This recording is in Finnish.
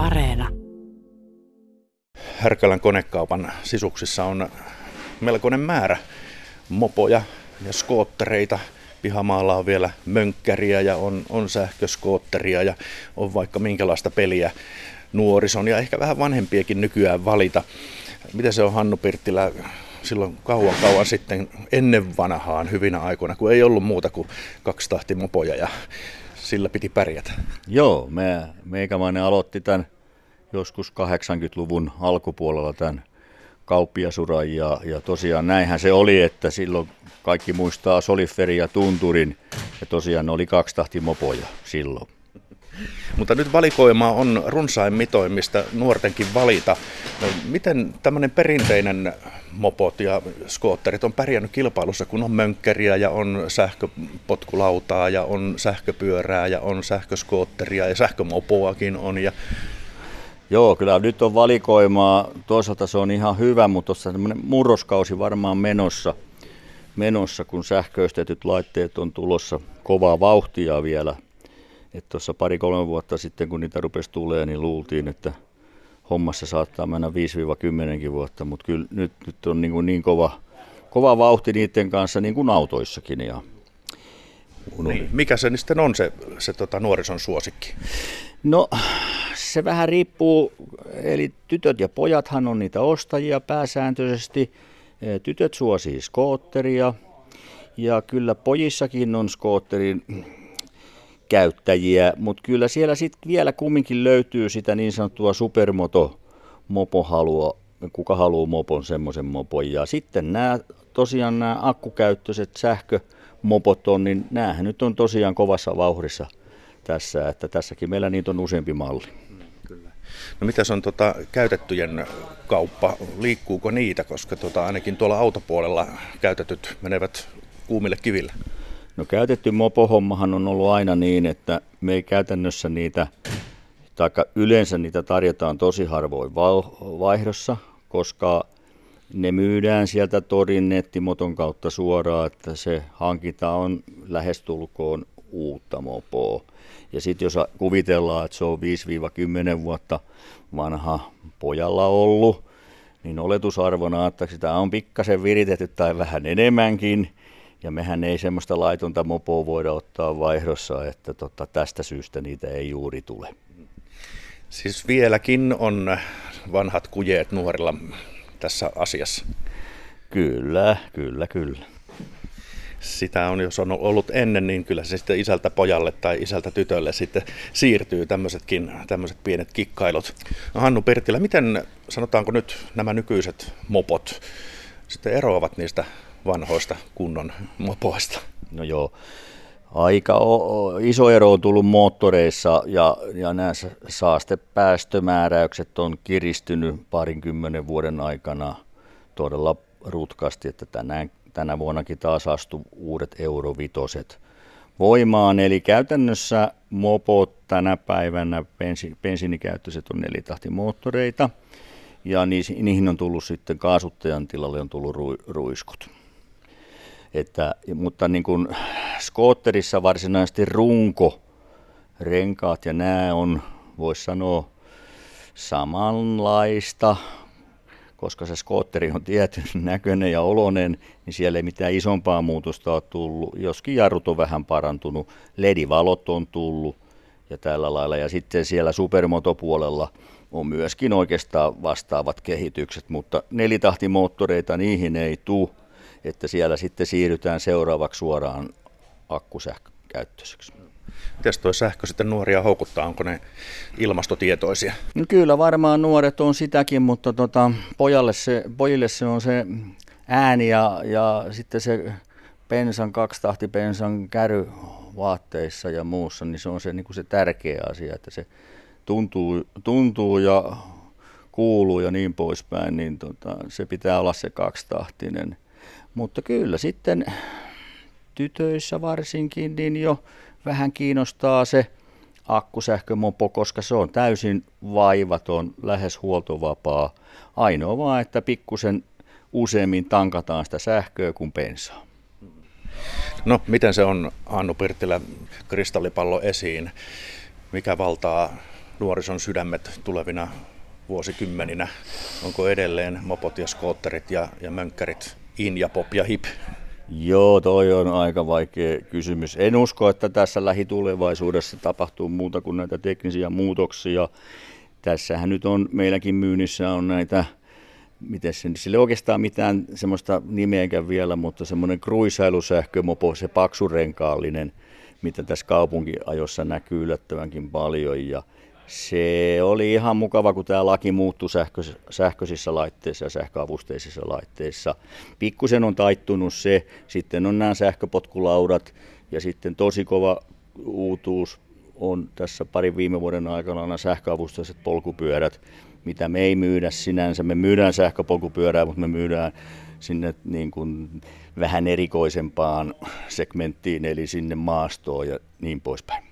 Areena. Härkälän konekaupan sisuksissa on melkoinen määrä mopoja ja skoottereita. Pihamaalla on vielä mönkkäriä ja on, on sähköskootteria ja on vaikka minkälaista peliä nuorison ja ehkä vähän vanhempiakin nykyään valita. Miten se on Hannu Pirttilä silloin kauan kauan sitten ennen vanhaan hyvinä aikoina, kun ei ollut muuta kuin kaksi mopoja ja sillä piti pärjätä? Joo, me, meikämainen aloitti tämän joskus 80-luvun alkupuolella tämän kauppiasuran ja, ja tosiaan näinhän se oli, että silloin kaikki muistaa Soliferi ja Tunturin ja tosiaan ne oli kaksi mopoja silloin. Mutta nyt valikoima on runsain mitoin, mistä nuortenkin valita. No, miten tämmöinen perinteinen mopot ja skootterit on pärjännyt kilpailussa, kun on mönkkäriä ja on sähköpotkulautaa ja on sähköpyörää ja on sähköskootteria ja sähkömopoakin on. Ja... Joo, kyllä nyt on valikoimaa. Toisaalta se on ihan hyvä, mutta tuossa murroskausi varmaan menossa, menossa, kun sähköistetyt laitteet on tulossa kovaa vauhtia vielä – tuossa pari-kolme vuotta sitten, kun niitä rupesi tulee, niin luultiin, että hommassa saattaa mennä 5-10 vuotta, mutta kyllä nyt, nyt on niin, kuin niin kova, kova vauhti niiden kanssa niin kuin autoissakin. Ja niin, mikä se sitten on se, se tota, nuorison suosikki? No se vähän riippuu, eli tytöt ja pojathan on niitä ostajia pääsääntöisesti. Tytöt suosii skootteria ja kyllä pojissakin on skootterin käyttäjiä, mutta kyllä siellä sitten vielä kumminkin löytyy sitä niin sanottua supermoto mopohalua, kuka haluaa mopon, semmoisen mopon. Ja sitten nämä tosiaan nämä akkukäyttöiset sähkömopot on, niin näähän nyt on tosiaan kovassa vauhdissa tässä, että tässäkin meillä niitä on useampi malli. Kyllä. No mitä se on tota, käytettyjen kauppa, liikkuuko niitä, koska tota, ainakin tuolla autopuolella käytetyt menevät kuumille kiville? No käytetty mopohommahan on ollut aina niin, että me ei käytännössä niitä, tai yleensä niitä tarjotaan tosi harvoin vaihdossa, koska ne myydään sieltä torin nettimoton kautta suoraan, että se hankinta on lähestulkoon uutta mopoa. Ja sitten jos kuvitellaan, että se on 5-10 vuotta vanha pojalla ollut, niin oletusarvona, että sitä on pikkasen viritetty tai vähän enemmänkin, ja mehän ei semmoista laitonta mopoa voida ottaa vaihdossa, että tota, tästä syystä niitä ei juuri tule. Siis vieläkin on vanhat kujeet nuorilla tässä asiassa. Kyllä, kyllä, kyllä. Sitä on, jos on ollut ennen, niin kyllä se sitten isältä pojalle tai isältä tytölle sitten siirtyy tämmöisetkin tämmöiset pienet kikkailut. No Hannu Pertilä, miten sanotaanko nyt nämä nykyiset mopot sitten eroavat niistä vanhoista kunnon mopoista. No joo, aika o- iso ero on tullut moottoreissa ja, ja nämä saastepäästömääräykset on kiristynyt parinkymmenen vuoden aikana todella rutkasti, että tänään, tänä vuonnakin taas astu uudet eurovitoset voimaan. Eli käytännössä mopot tänä päivänä, bensi, bensiinikäyttöiset on nelitahtimoottoreita ja niihin on tullut sitten kaasuttajan tilalle on tullut ruiskut. Että, mutta niin kuin skootterissa varsinaisesti runko, renkaat ja nämä on, voisi sanoa, samanlaista, koska se skootteri on tietyn näköinen ja oloinen, niin siellä ei mitään isompaa muutosta ole tullut. Joskin jarrut on vähän parantunut, ledivalot on tullut ja tällä lailla. Ja sitten siellä supermotopuolella on myöskin oikeastaan vastaavat kehitykset, mutta nelitahtimoottoreita niihin ei tule että siellä sitten siirrytään seuraavaksi suoraan akkusähkökäyttöiseksi. Miten tuo sähkö sitten nuoria houkuttaa? Onko ne ilmastotietoisia? No kyllä varmaan nuoret on sitäkin, mutta tota, pojalle se, pojille se on se ääni ja, ja sitten se pensan, kaksitahtipensan käry vaatteissa ja muussa, niin se on se, niin kuin se tärkeä asia, että se tuntuu, tuntuu ja kuuluu ja niin poispäin, niin tota, se pitää olla se kaksitahtinen. Mutta kyllä sitten tytöissä varsinkin niin jo vähän kiinnostaa se akkusähkömopo, koska se on täysin vaivaton, lähes huoltovapaa. Ainoa vaan, että pikkusen useammin tankataan sitä sähköä kuin bensaa. No, miten se on, Annu Pirttilä, kristallipallo esiin? Mikä valtaa nuorison sydämet tulevina vuosikymmeninä? Onko edelleen mopot ja skootterit ja, ja mönkkärit in ja pop ja hip? Joo, toi on aika vaikea kysymys. En usko, että tässä lähitulevaisuudessa tapahtuu muuta kuin näitä teknisiä muutoksia. Tässähän nyt on, meilläkin myynnissä on näitä, miten se, sille oikeastaan mitään semmoista nimeäkään vielä, mutta semmoinen kruisailusähkömopo, se paksurenkaallinen, mitä tässä kaupunkiajossa näkyy yllättävänkin paljon. Ja se oli ihan mukava, kun tämä laki muuttui sähköis- sähköisissä laitteissa ja sähköavusteisissa laitteissa. Pikkusen on taittunut se, sitten on nämä sähköpotkulaudat ja sitten tosi kova uutuus on tässä parin viime vuoden aikana nämä sähköavusteiset polkupyörät, mitä me ei myydä sinänsä. Me myydään sähköpolkupyörää, mutta me myydään sinne niin kuin vähän erikoisempaan segmenttiin, eli sinne maastoon ja niin poispäin.